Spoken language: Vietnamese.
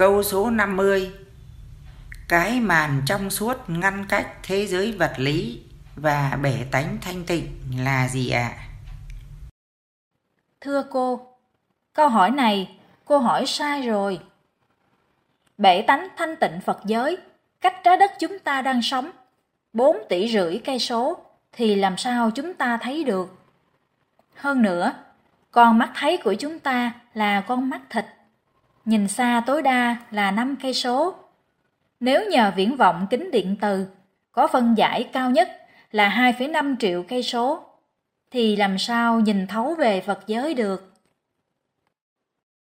Câu số 50 Cái màn trong suốt ngăn cách thế giới vật lý và bể tánh thanh tịnh là gì ạ? À? Thưa cô, câu hỏi này cô hỏi sai rồi. Bể tánh thanh tịnh Phật giới, cách trái đất chúng ta đang sống, 4 tỷ rưỡi cây số, thì làm sao chúng ta thấy được? Hơn nữa, con mắt thấy của chúng ta là con mắt thịt, nhìn xa tối đa là 5 cây số. Nếu nhờ viễn vọng kính điện từ có phân giải cao nhất là 2,5 triệu cây số, thì làm sao nhìn thấu về vật giới được?